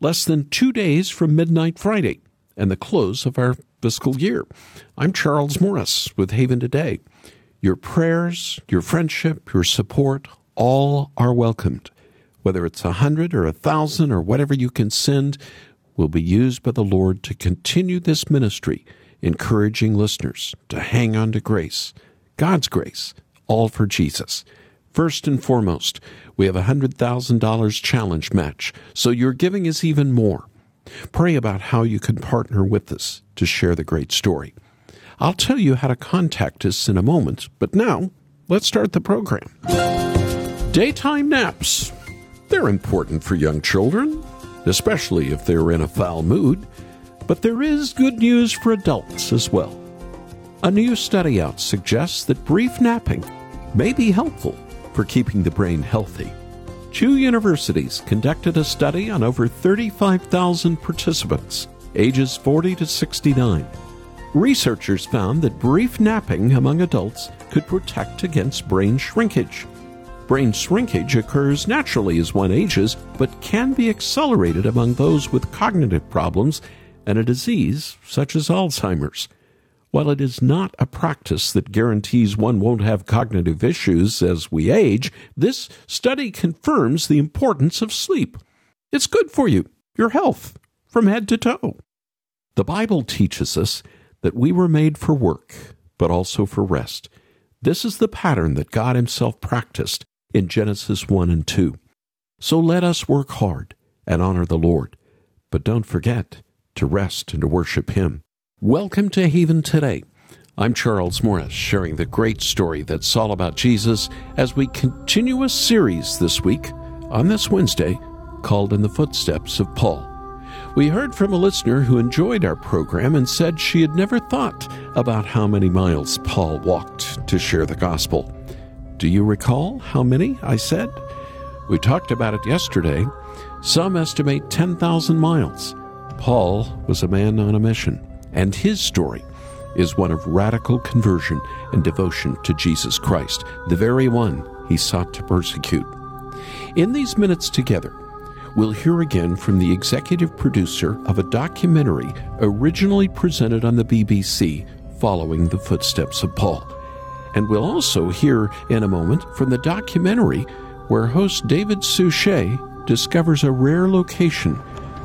less than two days from Midnight Friday and the close of our fiscal year. I'm Charles Morris with Haven Today. Your prayers, your friendship, your support, all are welcomed. Whether it's a hundred or a thousand or whatever you can send, will be used by the Lord to continue this ministry, encouraging listeners to hang on to grace, God's grace, all for Jesus. First and foremost, we have a $100,000 challenge match, so your giving is even more. Pray about how you can partner with us to share the great story. I'll tell you how to contact us in a moment, but now let's start the program. Daytime naps. They're important for young children, especially if they're in a foul mood, but there is good news for adults as well. A new study out suggests that brief napping may be helpful for keeping the brain healthy. Two universities conducted a study on over 35,000 participants, ages 40 to 69. Researchers found that brief napping among adults could protect against brain shrinkage. Brain shrinkage occurs naturally as one ages, but can be accelerated among those with cognitive problems and a disease such as Alzheimer's. While it is not a practice that guarantees one won't have cognitive issues as we age, this study confirms the importance of sleep. It's good for you, your health, from head to toe. The Bible teaches us that we were made for work, but also for rest. This is the pattern that God Himself practiced in Genesis 1 and 2. So let us work hard and honor the Lord, but don't forget to rest and to worship Him. Welcome to Haven Today. I'm Charles Morris, sharing the great story that's all about Jesus as we continue a series this week on this Wednesday called In the Footsteps of Paul. We heard from a listener who enjoyed our program and said she had never thought about how many miles Paul walked to share the gospel. Do you recall how many? I said. We talked about it yesterday. Some estimate 10,000 miles. Paul was a man on a mission and his story is one of radical conversion and devotion to Jesus Christ, the very one he sought to persecute. In these minutes together, we'll hear again from the executive producer of a documentary originally presented on the BBC following the footsteps of Paul. And we'll also hear in a moment from the documentary where host David Suchet discovers a rare location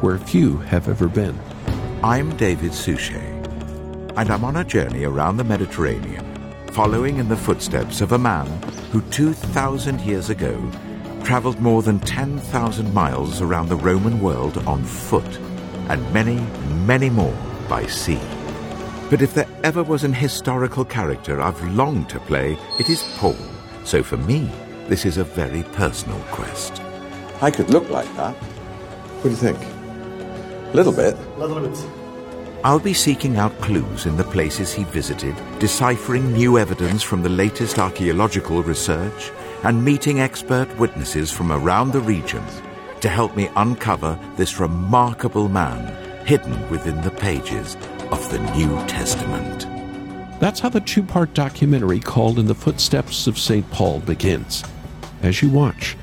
where few have ever been. I'm David Suchet, and I'm on a journey around the Mediterranean, following in the footsteps of a man who 2,000 years ago traveled more than 10,000 miles around the Roman world on foot, and many, many more by sea. But if there ever was an historical character I've longed to play, it is Paul. So for me, this is a very personal quest. I could look like that. What do you think? A little bit. Little bit. I'll be seeking out clues in the places he visited, deciphering new evidence from the latest archaeological research, and meeting expert witnesses from around the region to help me uncover this remarkable man hidden within the pages of the New Testament. That's how the two part documentary called In the Footsteps of St. Paul begins. As you watch,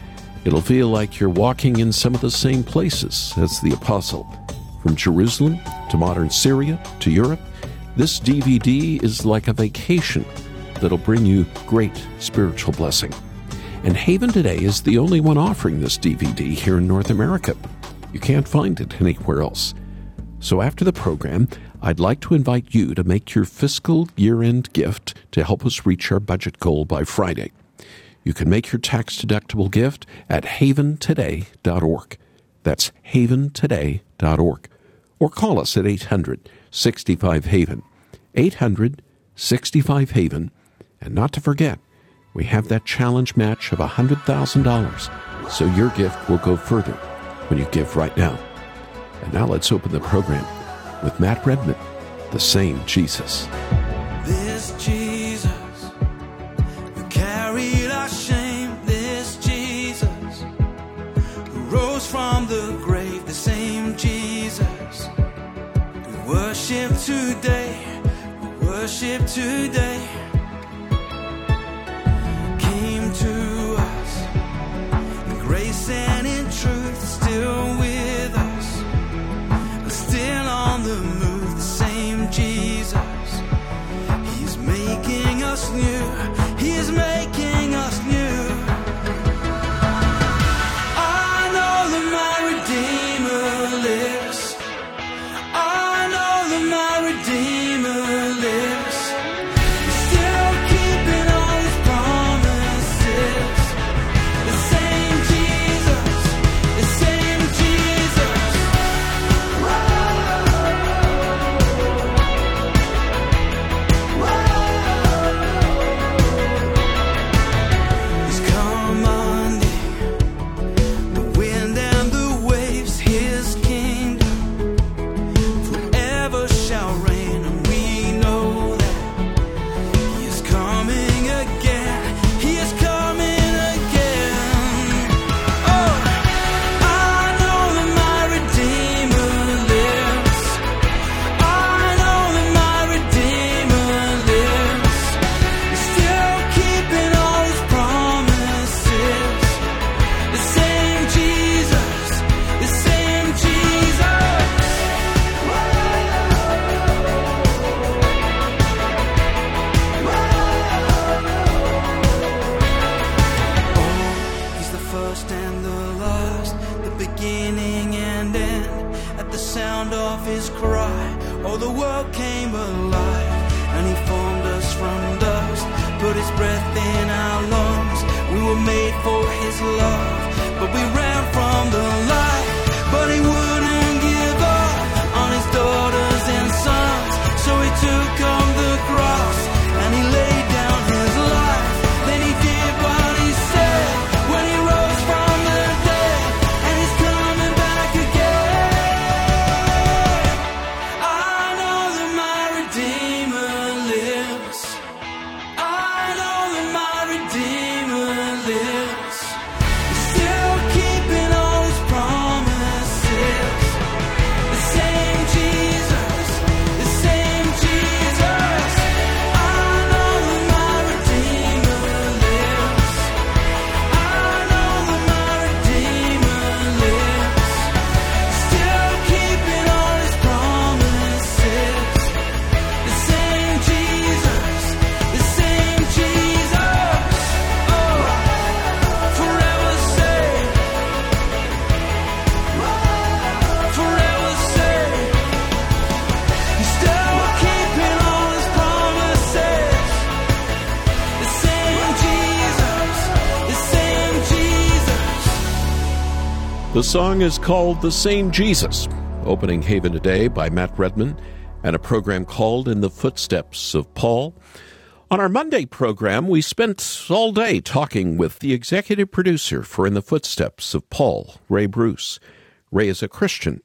it'll feel like you're walking in some of the same places as the Apostle from Jerusalem to modern Syria to Europe, this DVD is like a vacation that'll bring you great spiritual blessing. And Haven Today is the only one offering this DVD here in North America. You can't find it anywhere else. So after the program, I'd like to invite you to make your fiscal year end gift to help us reach our budget goal by Friday. You can make your tax deductible gift at haventoday.org. That's haventoday.org. Or call us at 800 65 Haven. 800 65 Haven. And not to forget, we have that challenge match of $100,000, so your gift will go further when you give right now. And now let's open the program with Matt Redman, the same Jesus. This Jesus today. Song is called The Same Jesus, opening Haven Today by Matt Redman, and a program called In the Footsteps of Paul. On our Monday program, we spent all day talking with the executive producer for In the Footsteps of Paul, Ray Bruce. Ray is a Christian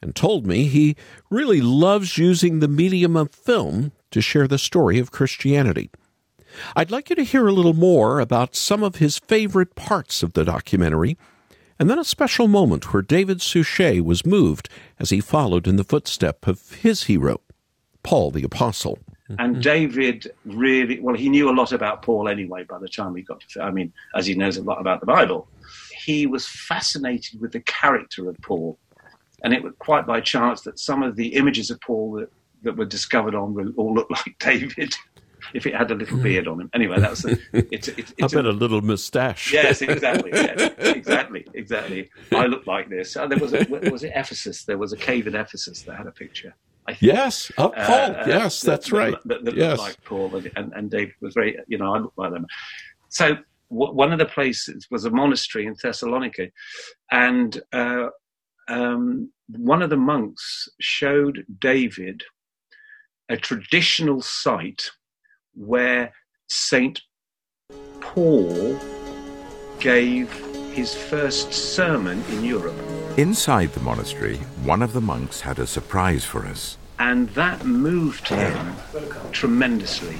and told me he really loves using the medium of film to share the story of Christianity. I'd like you to hear a little more about some of his favorite parts of the documentary, and then a special moment where David Suchet was moved as he followed in the footstep of his hero, Paul the Apostle. And mm-hmm. David really, well, he knew a lot about Paul anyway by the time he got to, I mean, as he knows a lot about the Bible. He was fascinated with the character of Paul. And it was quite by chance that some of the images of Paul that, that were discovered on will all look like David if it had a little beard on him. Anyway, that's a, it's, it's, I bet a little mustache. Yes, exactly. Yes, exactly. Exactly. I look like this. Uh, there was a, was it Ephesus? There was a cave in Ephesus that had a picture. I think. Yes, oh, Paul. Uh, yes, that- that's that- right. That, that yes. looked like Paul, and- and, Dave was very, you know, I looked like them. So w- one of the places was a monastery in Thessalonica, and uh, um, one of the monks showed David a traditional site where Saint Paul gave his first sermon in Europe. Inside the monastery, one of the monks had a surprise for us. And that moved him tremendously.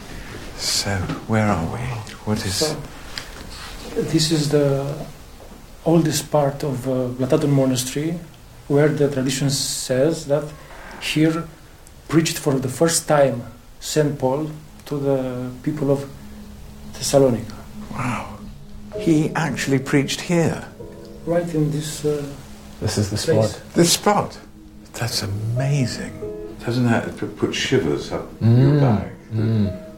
So, where are we? What is. So, this is the oldest part of uh, Vlatadon Monastery, where the tradition says that here preached for the first time Saint Paul to the people of Thessalonica, Wow. He actually preached here. right in this uh, This is the place. spot. This spot. That's amazing. Doesn't that put shivers up your back?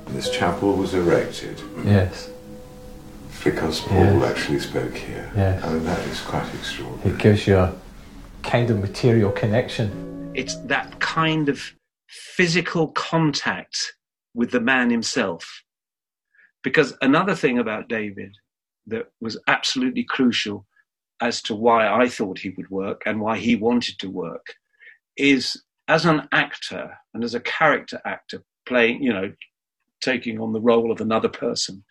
This chapel was erected Yes. because Paul Yes. actually spoke here. Yes. I mean, that is quite extraordinary. It gives you a kind of material connection. It's that kind of physical contact with the man himself. Because another thing about David that was absolutely crucial as to why I thought he would work and why he wanted to work is as an actor and as a character actor playing, you know, taking on the role of another person,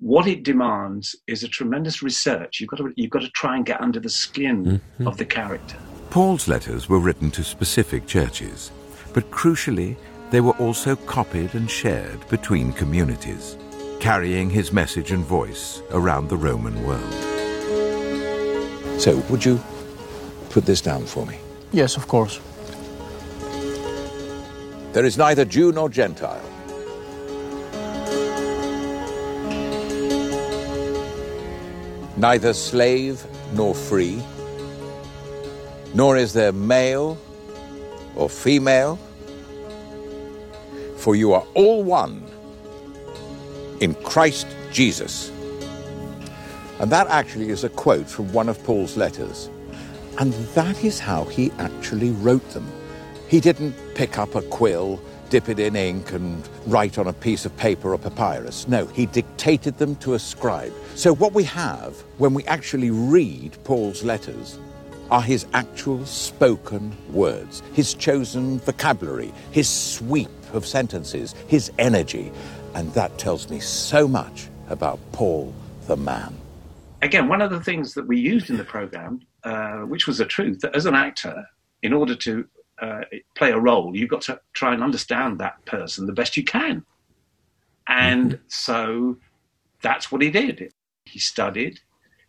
what it demands is a tremendous research. You've got to, you've got to try and get under the skin mm-hmm. of the character. Paul's letters were written to specific churches, but crucially, they were also copied and shared between communities, carrying his message and voice around the Roman world. So, would you put this down for me? Yes, of course. There is neither Jew nor Gentile. Neither slave nor free, nor is there male or female, for you are all one in Christ Jesus. And that actually is a quote from one of Paul's letters. And that is how he actually wrote them. He didn't pick up a quill, dip it in ink, and write on a piece of paper or papyrus. No, he dictated them to a scribe. So, what we have when we actually read Paul's letters are his actual spoken words, his chosen vocabulary, his sweep of sentences, his energy. And that tells me so much about Paul the man. Again, one of the things that we used in the program, uh, which was the truth, that as an actor, in order to uh, play a role, you've got to try and understand that person the best you can. And mm-hmm. so that's what he did. He studied.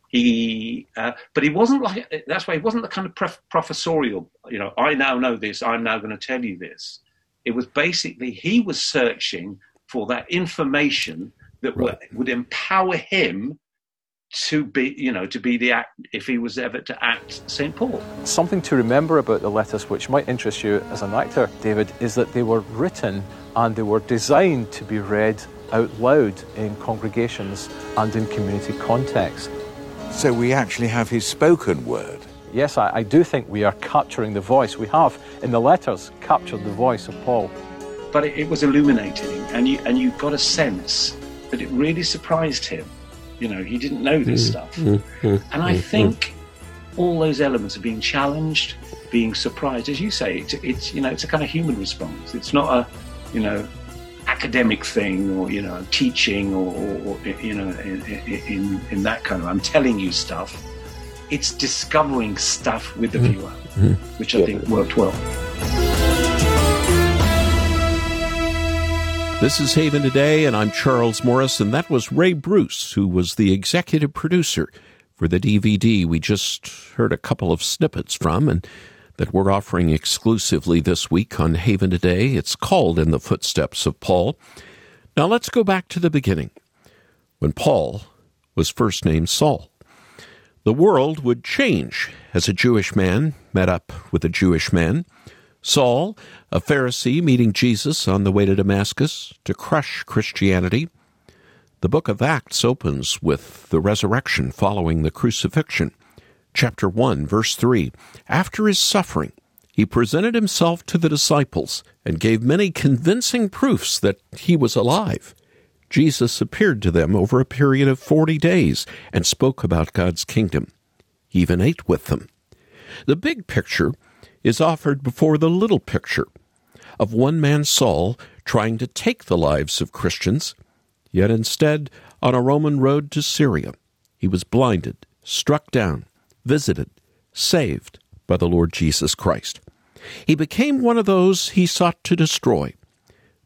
He, uh, but he wasn't like that's why he wasn't the kind of prof- professorial. You know, I now know this. I'm now going to tell you this. It was basically he was searching for that information that right. would, would empower him to be, you know, to be the act if he was ever to act St. Paul. Something to remember about the letters, which might interest you as an actor, David, is that they were written and they were designed to be read out loud in congregations and in community context. So we actually have his spoken word. Yes, I, I do think we are capturing the voice. We have, in the letters, captured the voice of Paul. But it, it was illuminating, and you and you got a sense that it really surprised him you know, he didn't know this mm, stuff. Mm, mm, and I think all those elements of being challenged, being surprised, as you say, it's, it's, you know, it's a kind of human response. It's not a, you know, academic thing or you know, teaching or, or, you know, in, in, in that kind of. I'm telling you stuff. It's discovering stuff with the mm-hmm. viewer, mm-hmm. which I think worked well. This is Haven Today, and I'm Charles Morris, and that was Ray Bruce, who was the executive producer for the DVD we just heard a couple of snippets from, and that we're offering exclusively this week on Haven Today. It's called In the Footsteps of Paul. Now let's go back to the beginning, when Paul was first named Saul. The world would change as a Jewish man met up with a Jewish man. Saul, a Pharisee meeting Jesus on the way to Damascus to crush Christianity. The book of Acts opens with the resurrection following the crucifixion. Chapter 1, verse 3 After his suffering, he presented himself to the disciples and gave many convincing proofs that he was alive. Jesus appeared to them over a period of forty days and spoke about God's kingdom. He even ate with them. The big picture is offered before the little picture of one man Saul trying to take the lives of Christians, yet instead, on a Roman road to Syria, he was blinded, struck down, visited, saved by the Lord Jesus Christ. He became one of those he sought to destroy.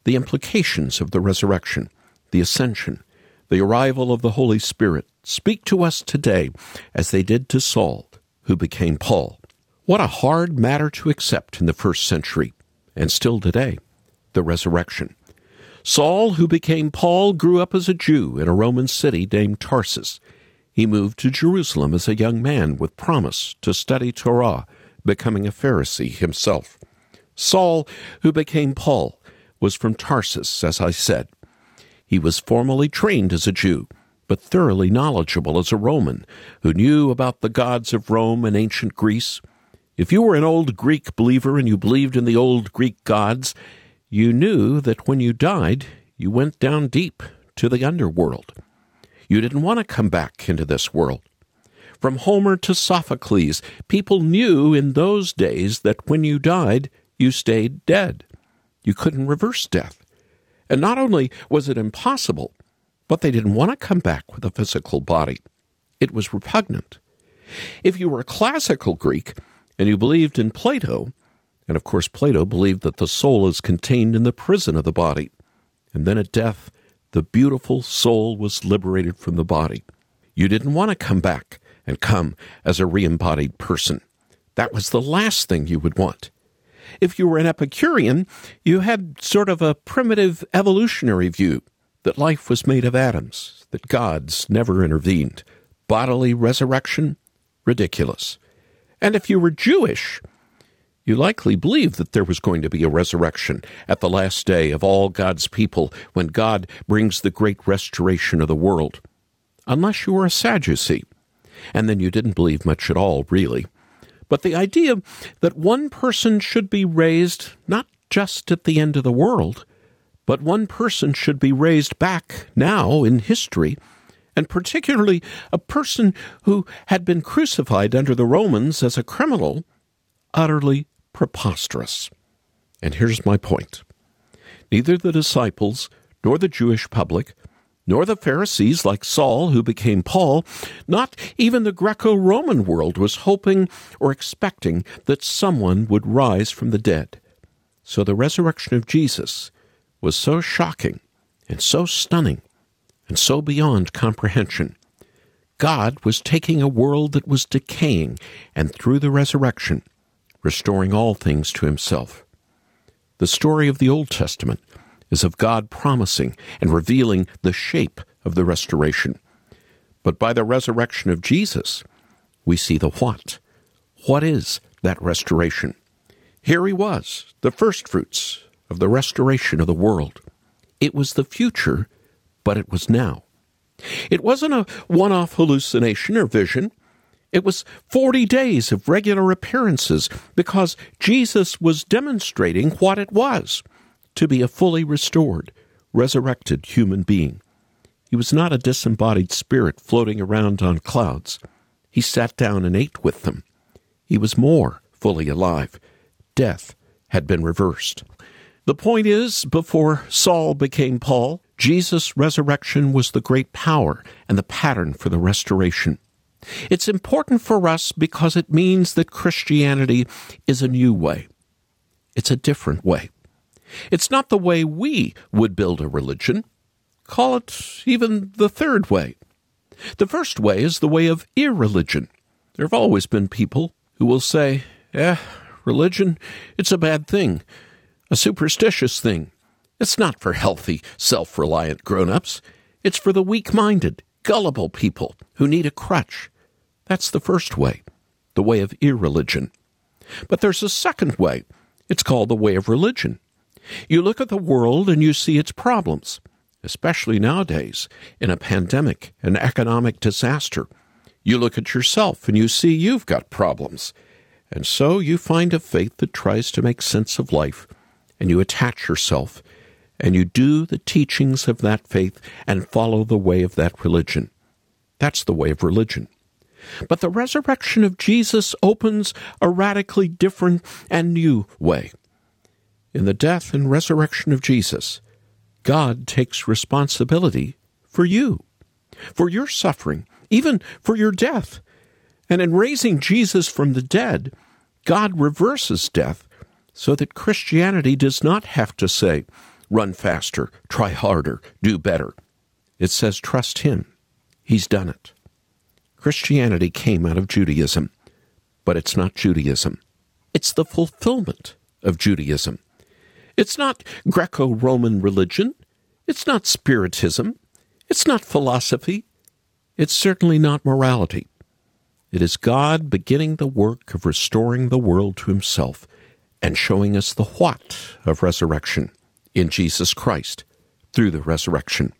The implications of the resurrection, the ascension, the arrival of the Holy Spirit speak to us today as they did to Saul, who became Paul. What a hard matter to accept in the first century, and still today the resurrection. Saul, who became Paul, grew up as a Jew in a Roman city named Tarsus. He moved to Jerusalem as a young man with promise to study Torah, becoming a Pharisee himself. Saul, who became Paul, was from Tarsus, as I said. He was formally trained as a Jew, but thoroughly knowledgeable as a Roman, who knew about the gods of Rome and ancient Greece, if you were an old Greek believer and you believed in the old Greek gods, you knew that when you died, you went down deep to the underworld. You didn't want to come back into this world. From Homer to Sophocles, people knew in those days that when you died, you stayed dead. You couldn't reverse death. And not only was it impossible, but they didn't want to come back with a physical body. It was repugnant. If you were a classical Greek, and you believed in Plato, and of course, Plato believed that the soul is contained in the prison of the body, and then at death, the beautiful soul was liberated from the body. You didn't want to come back and come as a re embodied person. That was the last thing you would want. If you were an Epicurean, you had sort of a primitive evolutionary view that life was made of atoms, that gods never intervened. Bodily resurrection? Ridiculous. And if you were Jewish, you likely believed that there was going to be a resurrection at the last day of all God's people when God brings the great restoration of the world. Unless you were a Sadducee. And then you didn't believe much at all, really. But the idea that one person should be raised not just at the end of the world, but one person should be raised back now in history, and particularly a person who had been crucified under the Romans as a criminal, utterly preposterous. And here's my point neither the disciples nor the Jewish public nor the Pharisees like Saul, who became Paul, not even the Greco Roman world was hoping or expecting that someone would rise from the dead. So the resurrection of Jesus was so shocking and so stunning and so beyond comprehension. God was taking a world that was decaying and through the resurrection, restoring all things to himself. The story of the Old Testament is of God promising and revealing the shape of the restoration. But by the resurrection of Jesus, we see the what. What is that restoration? Here he was, the firstfruits of the restoration of the world. It was the future, but it was now. It wasn't a one off hallucination or vision. It was 40 days of regular appearances because Jesus was demonstrating what it was to be a fully restored, resurrected human being. He was not a disembodied spirit floating around on clouds. He sat down and ate with them. He was more fully alive. Death had been reversed. The point is, before Saul became Paul, Jesus' resurrection was the great power and the pattern for the restoration. It's important for us because it means that Christianity is a new way. It's a different way. It's not the way we would build a religion. Call it even the third way. The first way is the way of irreligion. There have always been people who will say, eh, religion, it's a bad thing, a superstitious thing. It's not for healthy, self reliant grown ups. It's for the weak minded, gullible people who need a crutch. That's the first way, the way of irreligion. But there's a second way. It's called the way of religion. You look at the world and you see its problems, especially nowadays in a pandemic, an economic disaster. You look at yourself and you see you've got problems. And so you find a faith that tries to make sense of life, and you attach yourself, and you do the teachings of that faith and follow the way of that religion. That's the way of religion. But the resurrection of Jesus opens a radically different and new way. In the death and resurrection of Jesus, God takes responsibility for you, for your suffering, even for your death. And in raising Jesus from the dead, God reverses death so that Christianity does not have to say, run faster, try harder, do better. It says, trust Him. He's done it. Christianity came out of Judaism, but it's not Judaism. It's the fulfillment of Judaism. It's not Greco Roman religion. It's not Spiritism. It's not philosophy. It's certainly not morality. It is God beginning the work of restoring the world to Himself and showing us the what of resurrection in Jesus Christ through the resurrection.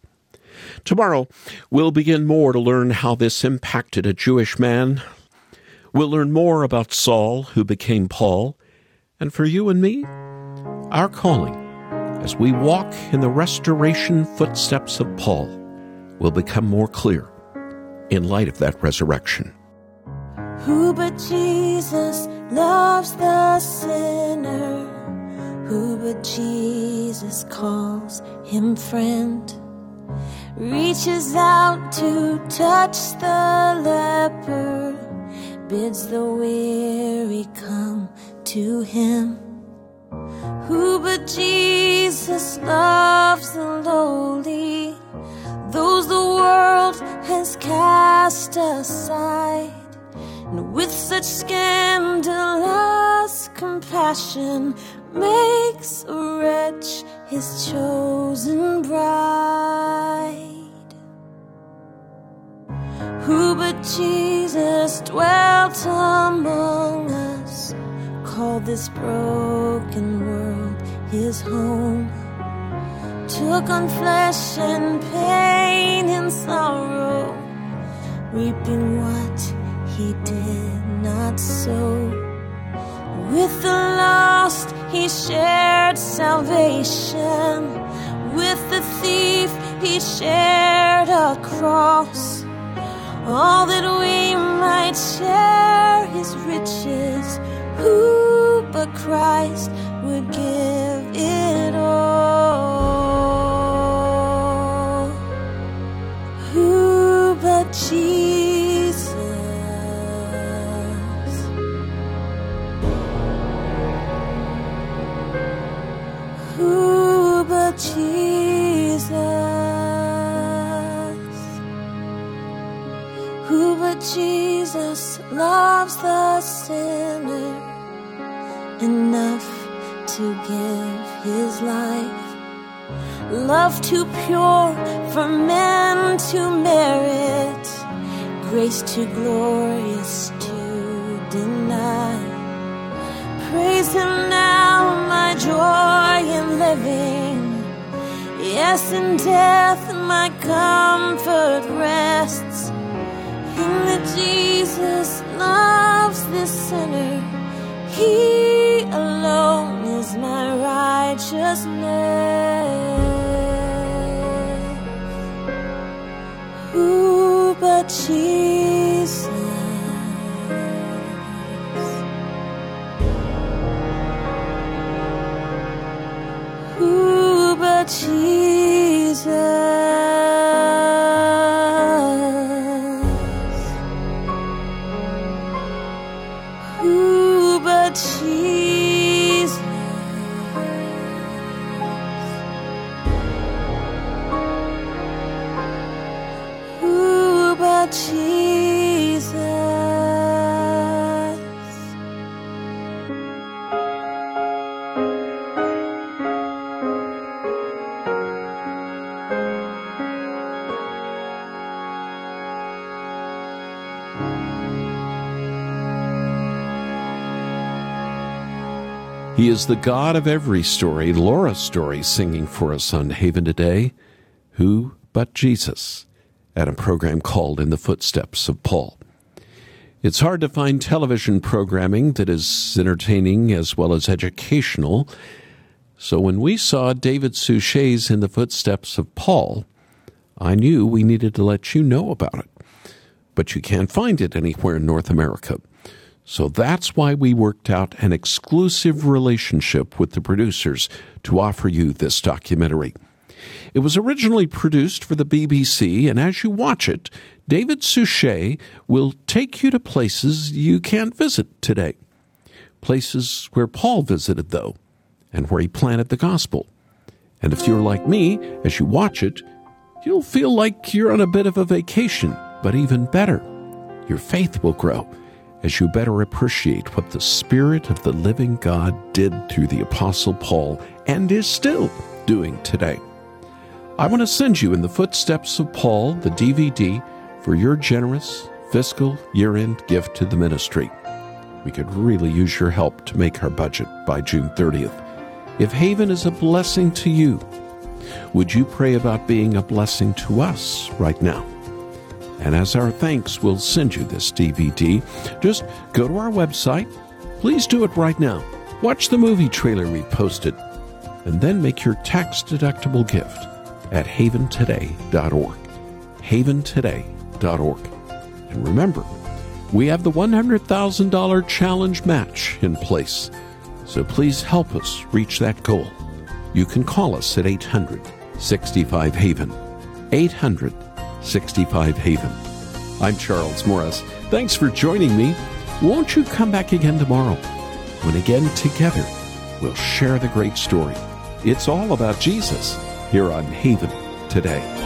Tomorrow, we'll begin more to learn how this impacted a Jewish man. We'll learn more about Saul, who became Paul. And for you and me, our calling as we walk in the restoration footsteps of Paul will become more clear in light of that resurrection. Who but Jesus loves the sinner? Who but Jesus calls him friend? Reaches out to touch the leper, bids the weary come to him. Who but Jesus loves the lowly, those the world has cast aside. And with such scandalous compassion, makes a wretch his chosen bride. Who but Jesus dwelt among us? called this broken world his home. Took on flesh and pain and sorrow, reaping what he did not sow. He shared salvation. With the thief, he shared a cross. All that we might share his riches. Who but Christ would give it all? Who but Jesus? Loves the sinner enough to give his life? Love too pure for men to merit, grace too glorious to deny. Praise him now, my joy in living. Yes, in death, my comfort rests. In the Jesus loves this sinner. He alone is my righteousness. Who but Jesus? He is the God of every story. Laura's story singing for us on Haven today. Who but Jesus? At a program called In the Footsteps of Paul. It's hard to find television programming that is entertaining as well as educational. So when we saw David Suchet's In the Footsteps of Paul, I knew we needed to let you know about it. But you can't find it anywhere in North America. So that's why we worked out an exclusive relationship with the producers to offer you this documentary. It was originally produced for the BBC, and as you watch it, David Suchet will take you to places you can't visit today. Places where Paul visited, though, and where he planted the gospel. And if you're like me, as you watch it, you'll feel like you're on a bit of a vacation, but even better, your faith will grow as you better appreciate what the Spirit of the living God did through the Apostle Paul and is still doing today. I want to send you in the footsteps of Paul the DVD for your generous fiscal year end gift to the ministry. We could really use your help to make our budget by June 30th. If Haven is a blessing to you, would you pray about being a blessing to us right now? And as our thanks, we'll send you this DVD. Just go to our website. Please do it right now. Watch the movie trailer we posted, and then make your tax deductible gift at haventoday.org. Haventoday.org. And remember, we have the $100,000 challenge match in place. So please help us reach that goal. You can call us at 800 65 Haven. 800 65 Haven. I'm Charles Morris. Thanks for joining me. Won't you come back again tomorrow? When again together we'll share the great story. It's all about Jesus here on Haven today.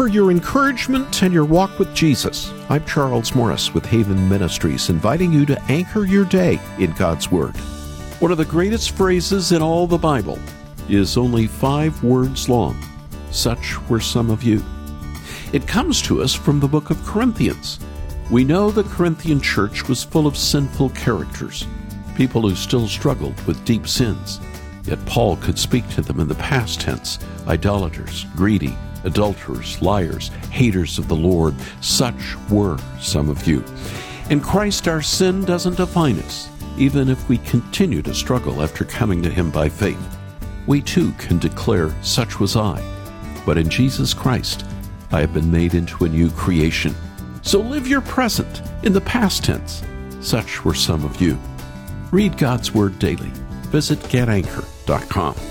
For your encouragement and your walk with Jesus. I'm Charles Morris with Haven Ministries, inviting you to anchor your day in God's Word. One of the greatest phrases in all the Bible is only five words long. Such were some of you. It comes to us from the book of Corinthians. We know the Corinthian church was full of sinful characters, people who still struggled with deep sins. Yet Paul could speak to them in the past tense idolaters, greedy, adulterers, liars, haters of the Lord. Such were some of you. In Christ, our sin doesn't define us, even if we continue to struggle after coming to Him by faith. We too can declare, Such was I. But in Jesus Christ, I have been made into a new creation. So live your present in the past tense. Such were some of you. Read God's Word daily. Visit getanchor.com.